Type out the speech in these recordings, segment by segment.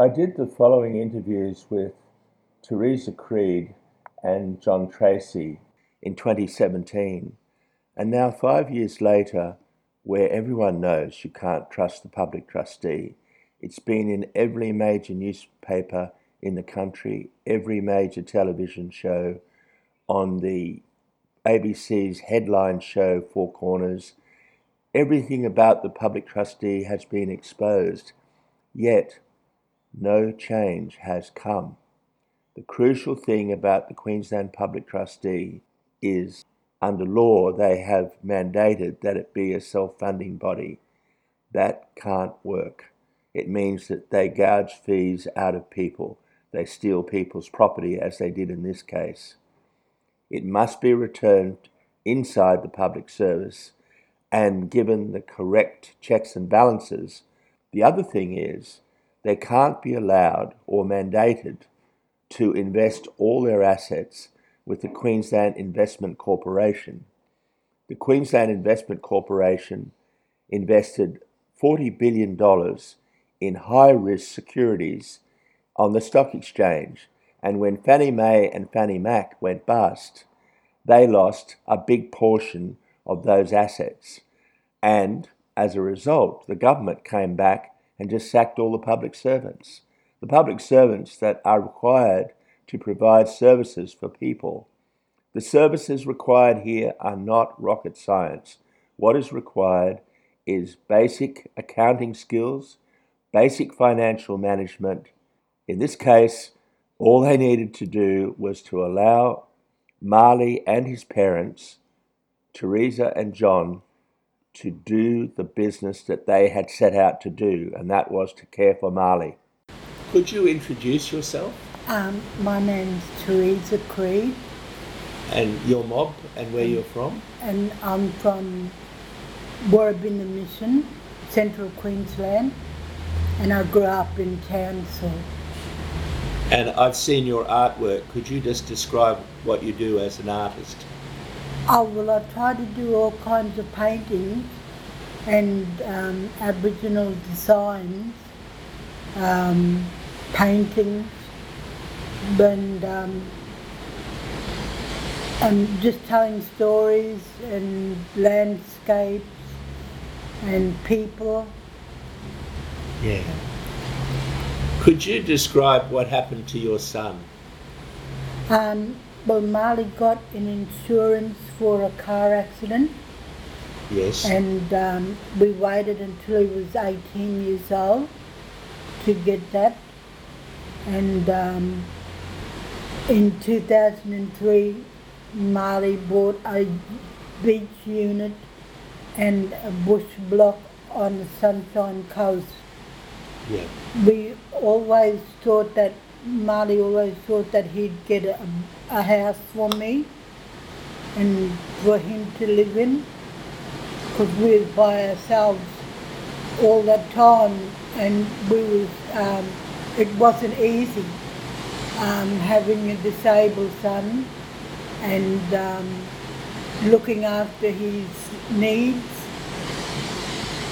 I did the following interviews with Theresa Creed and John Tracey in 2017. And now, five years later, where everyone knows you can't trust the public trustee, it's been in every major newspaper in the country, every major television show, on the ABC's headline show, Four Corners. Everything about the public trustee has been exposed, yet no change has come. The crucial thing about the Queensland Public Trustee is under law they have mandated that it be a self funding body. That can't work. It means that they gouge fees out of people, they steal people's property, as they did in this case. It must be returned inside the public service and given the correct checks and balances. The other thing is they can't be allowed or mandated to invest all their assets with the Queensland Investment Corporation. The Queensland Investment Corporation invested $40 billion in high risk securities on the stock exchange. And when Fannie Mae and Fannie Mac went bust, they lost a big portion of those assets. And as a result, the government came back and just sacked all the public servants. The public servants that are required to provide services for people. The services required here are not rocket science. What is required is basic accounting skills, basic financial management. In this case, all they needed to do was to allow Marley and his parents, Theresa and John, to do the business that they had set out to do, and that was to care for Marley. Could you introduce yourself? Um, my name's Theresa Creed. And your mob and where you're from? And I'm from Woorabinda Mission, Central Queensland, and I grew up in Townsville. And I've seen your artwork. Could you just describe what you do as an artist? Oh, well, I try to do all kinds of paintings and um, Aboriginal designs, um, paintings, and, um, and just telling stories and landscapes and people. Yeah. Could you describe what happened to your son? Um, well, Marley got an insurance for a car accident. Yes. And um, we waited until he was 18 years old to get that. And um, in 2003, Marley bought a beach unit and a bush block on the Sunshine Coast. Yeah. We always thought that Marley always thought that he'd get a, a house for me and for him to live in. Because we was by ourselves all that time and we was um, it wasn't easy um, having a disabled son and um, looking after his needs.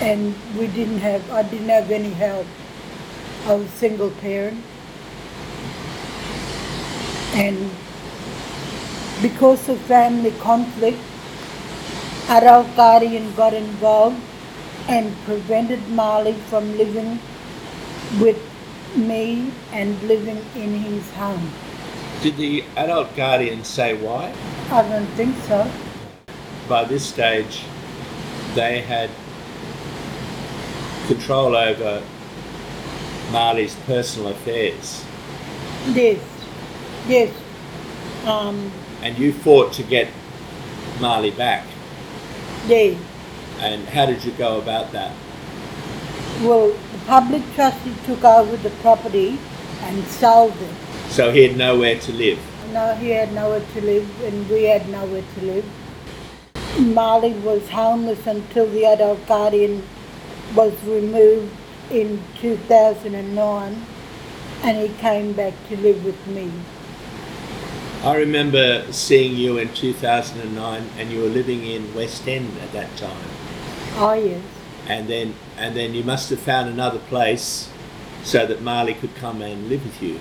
And we didn't have I didn't have any help. I was single parent. And because of family conflict, adult guardian got involved and prevented Marley from living with me and living in his home. Did the adult guardian say why? I don't think so. By this stage, they had control over Marley's personal affairs. Yes, yes. Um, And you fought to get Marley back. yes. And how did you go about that? Well, the public trustee took over the property and sold it. So he had nowhere to live. No, he had nowhere to live and we had nowhere to live. Marley was homeless until the adult guardian was removed in 2009 and he came back to live with me. I remember seeing you in 2009 and you were living in West End at that time. Oh yes, And then and then you must have found another place so that Marley could come and live with you.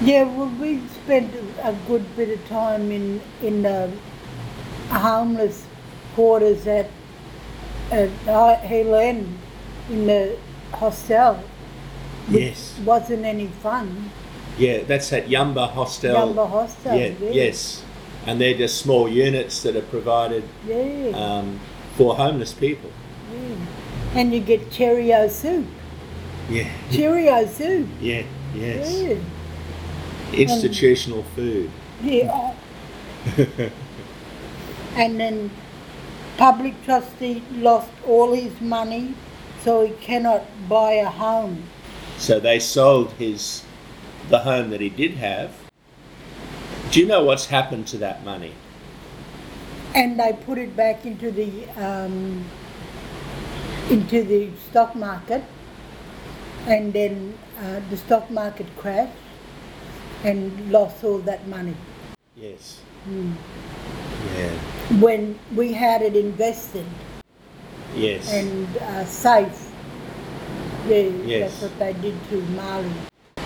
Yeah, well, we spent a good bit of time in in the homeless quarters at at Hill End in the hostel. Yes. wasn't any fun. Yeah, that's at Yumba Hostel. Yumba Hostel. yeah, yeah. yes. And they're just small units that are provided Yeah, um, for homeless people. yeah. And you get Cheerio soup. Yeah. Cheerio soup. Yeah, yes. Institutional food. Yeah. and then public trustee lost all his money, so he cannot buy a home. So they sold his the home that he did have. Do you know what's happened to that money? And they put it back into the um, into the stock market, and then uh, the stock market crashed and lost all that money. Yes. Mm. Yeah. When we had it invested Yes. and uh, safe, yeah, Yes. that's what they did to Marley.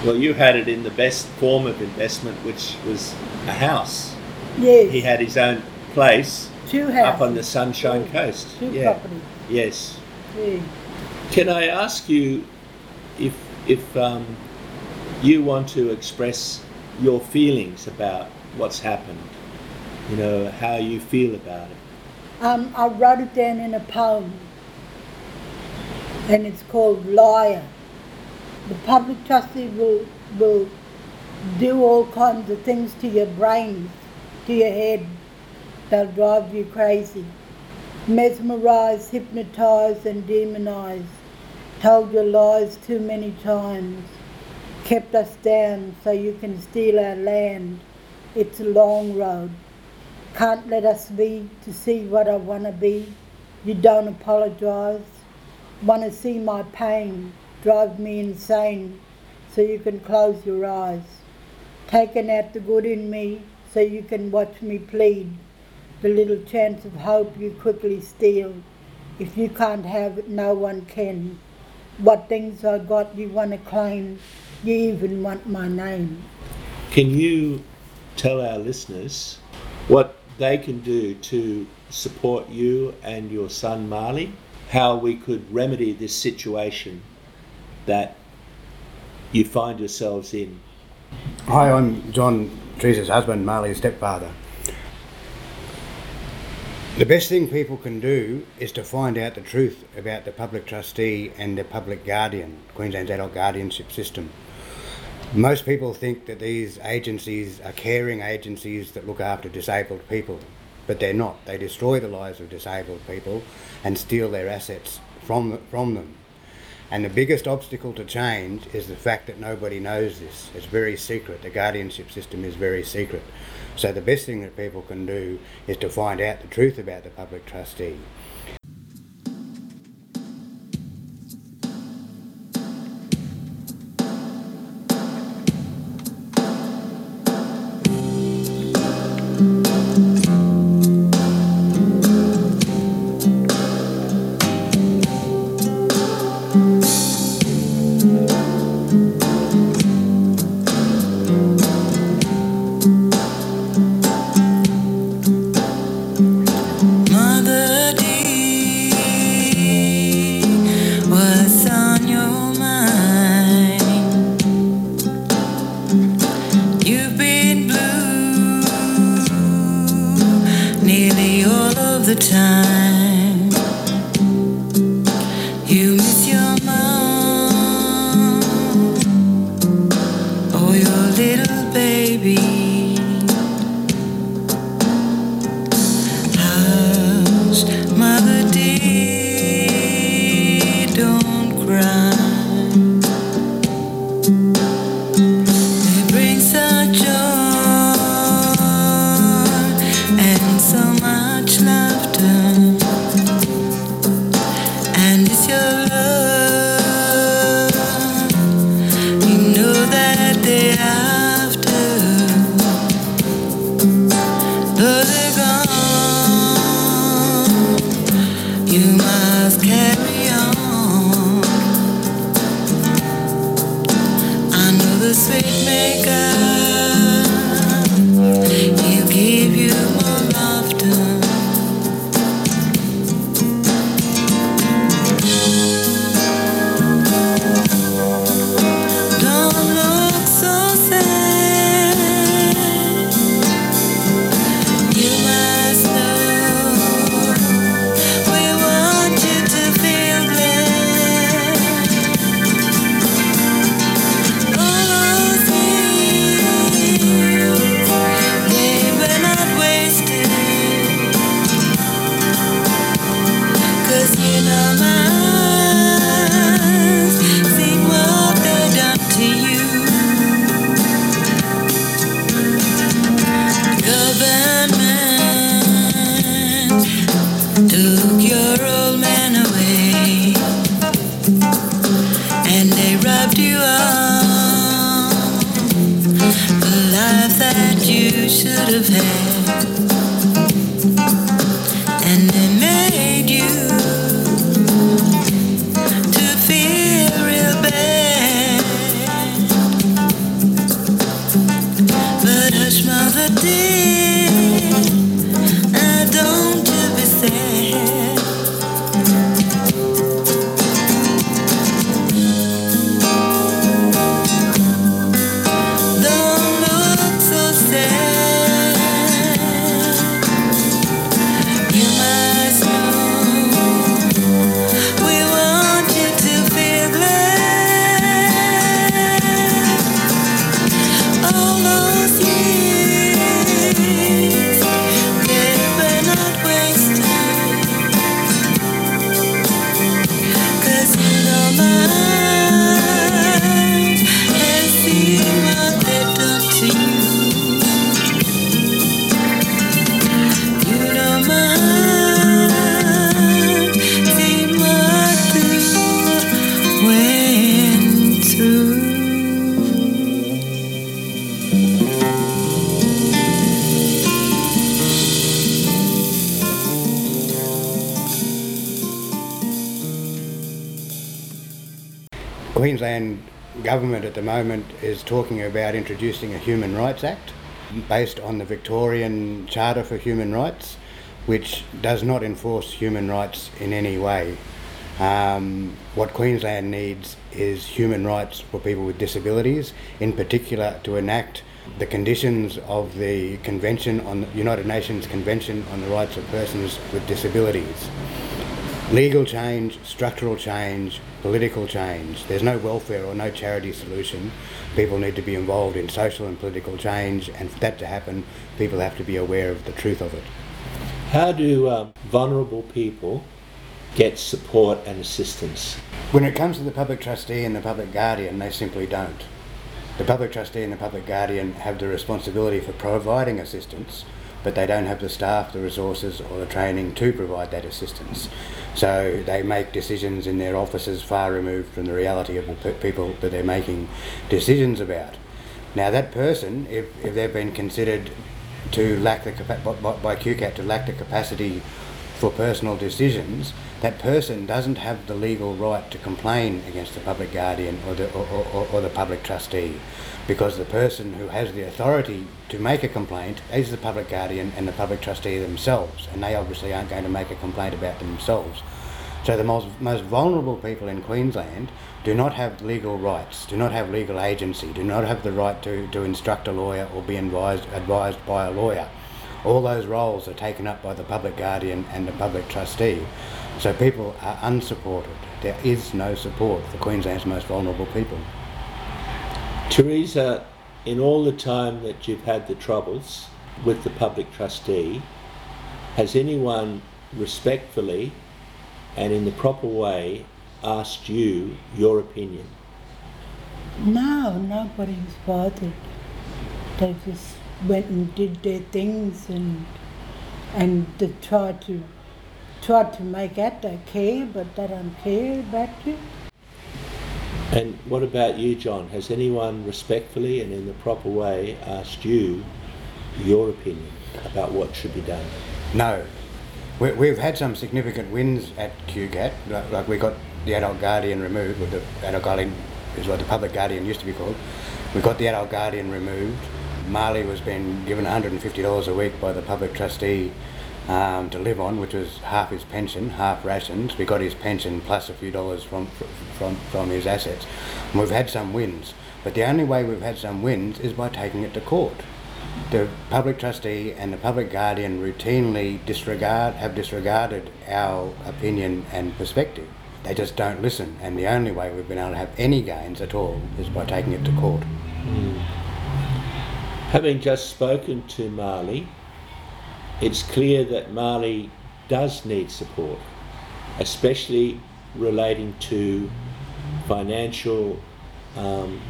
Well, you had it in the best form of investment, which was a house. Yes, He had his own place two houses, up on the Sunshine Coast. two yeah. properties. Yes. Yeah. Can I ask you if if um, you want to express your feelings about what's happened? You know how you feel about it. Um, I wrote it down in a poem, and it's called Liar. The public trustee will will do all kinds of things to your brains, to your head. They'll drive you crazy. Mesmerize, hypnotize, and demonize. Told your lies too many times. Kept us down so you can steal our land. It's a long road. Can't let us be to see what I want to be. You don't apologise. Want to see my pain. Drive me insane so you can close your eyes. Taking out the good in me so you can watch me plead. The little chance of hope you quickly steal. If you can't have it, no one can. What things I got you want to claim. You even want my name. Can you tell our listeners what they can do to support you and your son Marley? How we could remedy this situation that you find yourselves in? Hi, I'm John Theresa's husband, Marley's stepfather. The best thing people can do is to find out the truth about the public trustee and the public guardian, Queensland's adult guardianship system. Most people think that these agencies are caring agencies that look after disabled people, but they're not. They destroy the lives of disabled people and steal their assets from, from them. And the biggest obstacle to change is the fact that nobody knows this. It's very secret. The guardianship system is very secret. So the best thing that people can do is to find out the truth about the public trustee. Sweet maker. He'll give you Queensland government at the moment is talking about introducing a Human Rights Act based on the Victorian Charter for Human Rights, which does not enforce human rights in any way. Um, what Queensland needs is human rights for people with disabilities, in particular to enact the conditions of the Convention on the United Nations Convention on the Rights of Persons with Disabilities legal change, structural change, political change. There's no welfare or no charity solution. People need to be involved in social and political change, and for that to happen, people have to be aware of the truth of it. How do um, vulnerable people get support and assistance? When it comes to the public trustee and the public guardian, they simply don't. The public trustee and the public guardian have the responsibility for providing assistance, but they don't have the staff, the resources, or the training to provide that assistance. So they make decisions in their offices far removed from the reality of the pe- people that they're making decisions about. Now, that person, if, if they've been considered to lack the by QCAT to lack the capacity for personal decisions, that person doesn't have the legal right to complain against the public guardian or the, or, or, or the public trustee because the person who has the authority to make a complaint is the public guardian and the public trustee themselves, and they obviously aren't going to make a complaint about themselves. So the most, most vulnerable people in Queensland do not have legal rights, do not have legal agency, do not have the right to, to instruct a lawyer or be advised, advised by a lawyer. All those roles are taken up by the public guardian and the public trustee. So people are unsupported. There is no support for Queensland's most vulnerable people. Theresa, in all the time that you've had the troubles with the public trustee, has anyone respectfully and in the proper way asked you your opinion? No, nobody was bothered. They just went and did their things and and they tried to tried to make out they care, but they don't care about you. And what about you, John? Has anyone respectfully and in the proper way asked you your opinion about what should be done? No. We, we've had some significant wins at QCAT. Like, like we got the adult guardian removed, with the adult guardian is what the public guardian used to be called. We got the adult guardian removed. Marley was being given $150 a week by the public trustee um, to live on, which was half his pension, half rations. We got his pension plus a few dollars from, from, from his assets. And we've had some wins, but the only way we've had some wins is by taking it to court. The public trustee and the public guardian routinely disregard, have disregarded our opinion and perspective. They just don't listen, and the only way we've been able to have any gains at all is by taking it to court. Having just spoken to Marley, it's clear that Marley does need support, especially relating to financial um,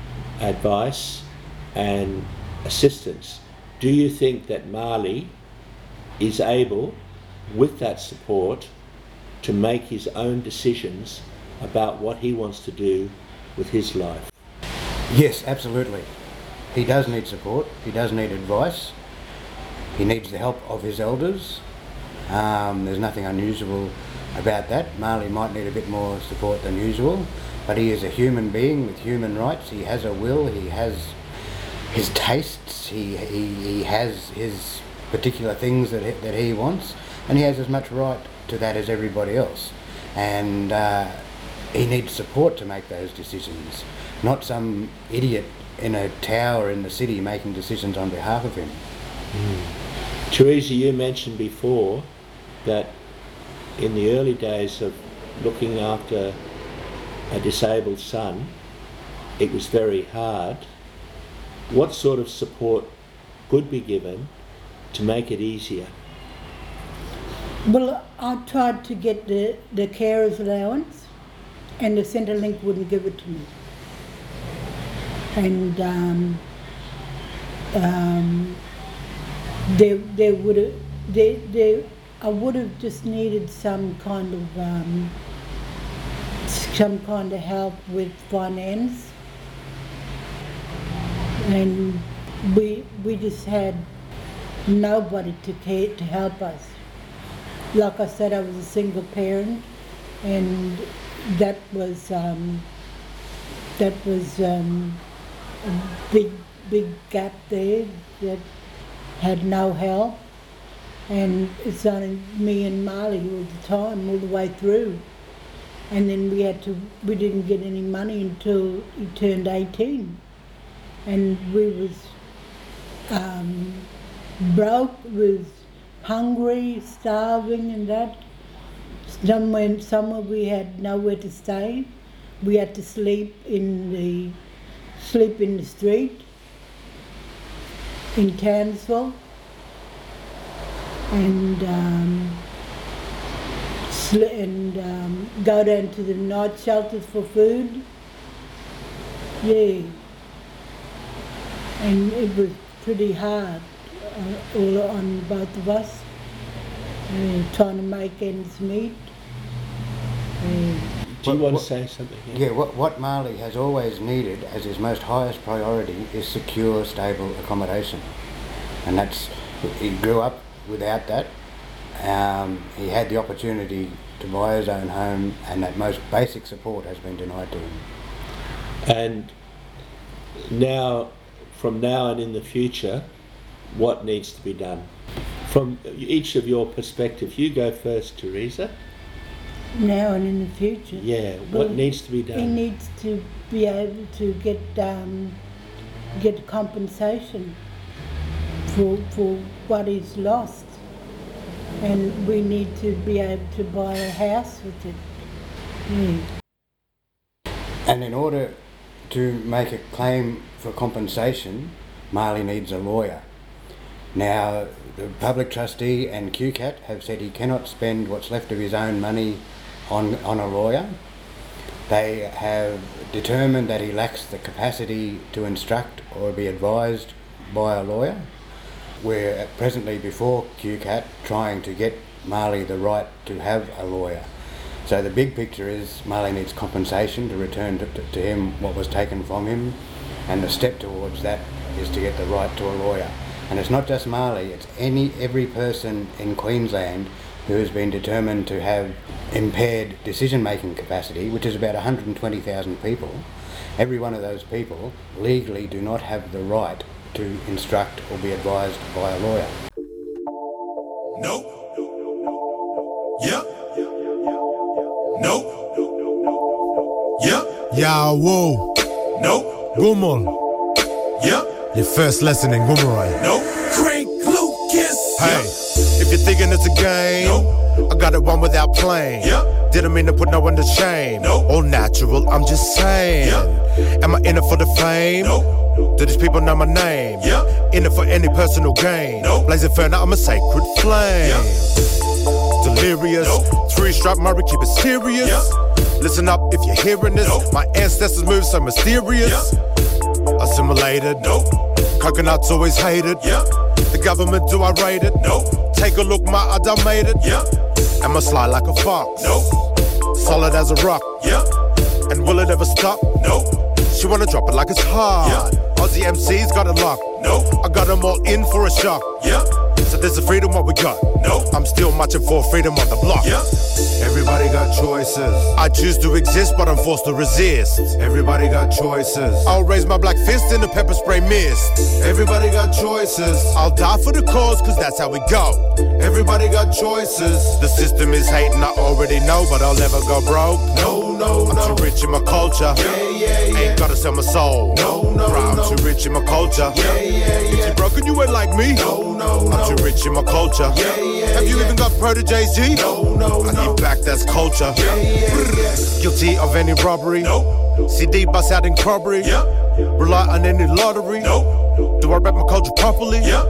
advice and assistance. Do you think that Marley is able, with that support, to make his own decisions about what he wants to do with his life? Yes, absolutely. He does need support. He does need advice. He needs the help of his elders. Um, there's nothing unusual about that. Marley might need a bit more support than usual, but he is a human being with human rights. He has a will. He has his tastes. He he, he has his particular things that he, that he wants, and he has as much right to that as everybody else. And uh, he needs support to make those decisions, not some idiot in a tower in the city making decisions on behalf of him. Theresa, you mentioned before that in the early days of looking after a disabled son, it was very hard. What sort of support could be given to make it easier? Well, I tried to get the, the carer's allowance, and the Centrelink wouldn't give it to me. And um, um, they, they would have, they, they, I would have just needed some kind of, um, some kind of help with finance. And we, we just had nobody to care, to help us like I said, I was a single parent, and that was um, that was um, a big big gap there that had no help, and it's only me and Marley all the time, all the way through, and then we had to we didn't get any money until he turned eighteen, and we was um, broke was hungry, starving, and that. Somewhere, somewhere we had nowhere to stay. We had to sleep in the sleep in the street in Townsville, and um, sl- and um, go down to the night shelters for food. Yeah, and it was pretty hard uh, all on both of us, uh, trying to make ends meet. Uh, Do you What- want to say something? Yeah, what, what Marley has always needed as his most highest priority is secure, stable accommodation. And that's, he grew up without that. Um, he had the opportunity to buy his own home, and that most basic support has been denied to him. And now, from now and in the future, what needs to be done? From each of your perspective, you go first, Theresa. Now and in the future. Yeah, what Well, needs to be done. He done? needs to be able to get um, get compensation for for what he's lost, and we need to be able to buy a house with it. Yeah. And in order to make a claim for compensation, Marley needs a lawyer. Now, the public trustee and QCAT have said he cannot spend what's left of his own money on, on a lawyer. They have determined that he lacks the capacity to instruct or be advised by a lawyer. We're presently before QCAT trying to get Marley the right to have a lawyer. So the big picture is Marley needs compensation to return to, to, to him what was taken from him, and the step towards that is to get the right to a lawyer. And it's not just Marley; it's any every person in Queensland who has been determined to have impaired decision-making capacity, which is about 120,000 people, Every one of those people legally do not have the right to instruct or be advised by a lawyer. Nope. Yep. Nope. Yep. Yawo, Nope. Gumul, Yep. your first lesson in Gumarai. Nope. Crank Lucas. Hey, if you're thinking it's a game, Nope. I got it one without playing. Yep. Didn't mean to put no one to shame. Nope. All natural, I'm just saying. Am I in it for the fame? Nope. Do these people know my name? Yep. In it for any personal gain? Nope. Blazing inferno, I'm a sacred flame. Delirious, Nope. three strap Murray, keep it serious. Yep. Listen up if you're hearing this. Nope. My ancestors move so mysterious. Assimilated. Nope. Coconuts always hated. Yep. The government, do I rate it? Nope. Take a look, ma, I done made it. Yep. Am I sly like a fox? Nope. Solid as a rock. Yep. And will it ever stop? Nope. She wanna drop it like it's hard. Yeah. Aussie MC's got it locked. Nope. I got them all in for a shock. Yep. So there's a freedom what we got. Nope. I'm still marching for freedom on the block. Yep. Everybody got choices. I choose to exist, but I'm forced to resist. Everybody got choices. I'll raise my black fist in the pepper spray mist. Everybody got choices. I'll die for the cause, cause that's how we go. Everybody got choices. The system is hating, I already know, but I'll never go broke. No, no, I'm no. too rich in my culture. Yeah, yeah, yeah. Ain't gotta sell my soul. No, no, Bro, I'm no. too rich in my culture. Yeah, yeah, yeah. If yeah. you broken, you ain't like me. No, no, no. I'm too rich in my culture. Yeah, yeah, Have you yeah. even got proteges, G? No, no, I no. need back, that's culture. Yeah, yeah, yeah. Guilty of any robbery. Nope. CD bust out in Corbury. Yep. Rely on any lottery. Nope. Do I rap my culture properly? Yep.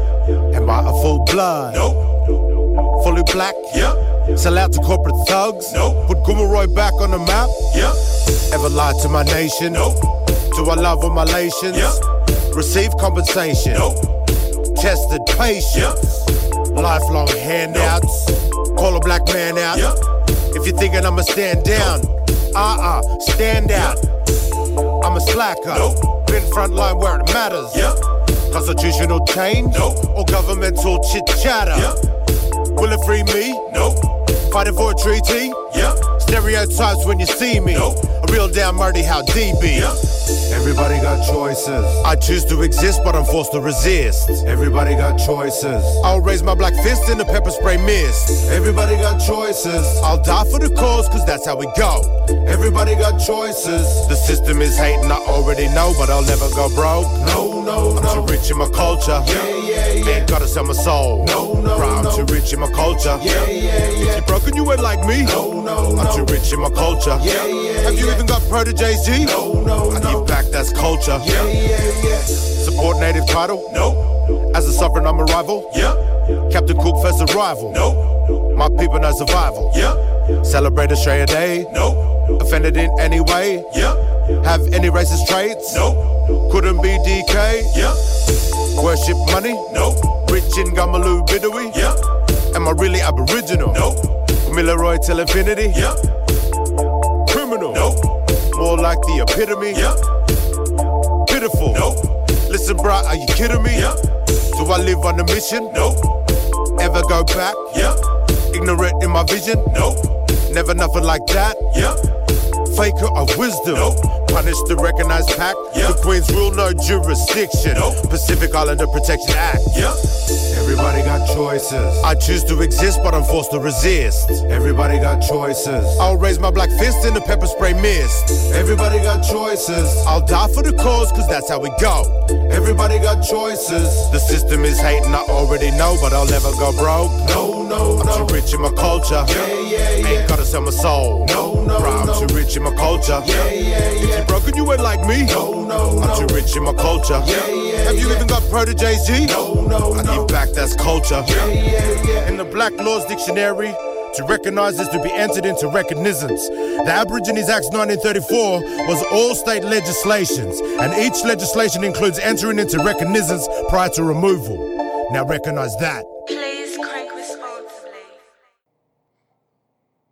Am I a full blood? Nope. Fully black? Yep. Sell out to corporate thugs? Nope. Put Gumaroy back on the map? Yep. Ever lied to my nation? Nope. Do I love all my nations? Yep. Receive compensation? Nope. Tested patience? Lifelong handouts? Call a black man out? If you're thinking I'ma stand down, uh-uh, stand out. I'm a slacker. Nope. Been frontline where it matters. Yep. Constitutional change Nope. or governmental chit chatter? Yep. Will it free me? Nope. Fighting for a treaty? Yep. Stereotypes when you see me. Nope. Real damn murdy how DB. Everybody got choices. I choose to exist, but I'm forced to resist. Everybody got choices. I'll raise my black fist in the pepper spray mist. Everybody got choices. I'll die for the cause, cause that's how we go. Everybody got choices. The system is hating, I already know, but I'll never go broke. No, no, I'm no. too rich in my culture. Yeah, yeah, yeah. Ain't gotta sell my soul. No, no, Bro, I'm no. too rich in my culture. Yeah, yeah, yeah. If You broken, you ain't like me. No, no, I'm no. too rich in my culture. Yeah, yeah, Have you yeah. Even got G? No, no, I no. give back, that's culture. Yeah, yeah, yeah. Support native title. Nope. As a sovereign, I'm a rival. Yep. Captain Cook first arrival. Nope. My people know survival. Yep. Celebrate Australia Day. Nope. Offended in any way. Yep. Have any racist traits? Nope. Couldn't be DK. Yep. Worship money. Nope. Rich in Gamaloo Bidawee. Yep. Am I really Aboriginal? Nope. Milleroy till infinity. Yep. More like the epitome. Yep. Pitiful. Nope. Listen, bro, are you kidding me? Yep. Do I live on a mission? Nope. Ever go back? Yep. Ignorant in my vision? Nope. Never nothing like that. Yep. Faker of wisdom. Nope. Punish the recognized pact. Yep. The Queen's rule, no jurisdiction. Nope. Pacific Islander Protection Act. Yep. Everybody got choices. I choose to exist, but I'm forced to resist. Everybody got choices. I'll raise my black fist in the pepper spray mist. Everybody got choices. I'll die for the cause, cause that's how we go. Everybody got choices. The system is hating, I already know, but I'll never go broke. No, no, I'm no. too rich in my culture. Yeah, yeah, yeah. Ain't gotta sell my soul. No, no, Bro, I'm no. too rich in my culture. Yeah, yeah, If yeah. you broken, you ain't like me. No, no, I'm no. too rich in my culture. Yeah, yeah, Have you yeah. even got proteges, G? No, no, I no. give back, that's culture. Yeah, yeah, yeah. In the Black's Law Dictionary, to recognize is to be entered into recognizance. The Aborigines Act 1934 was all state legislations, and each legislation includes entering into recognizance prior to removal. Now recognize that.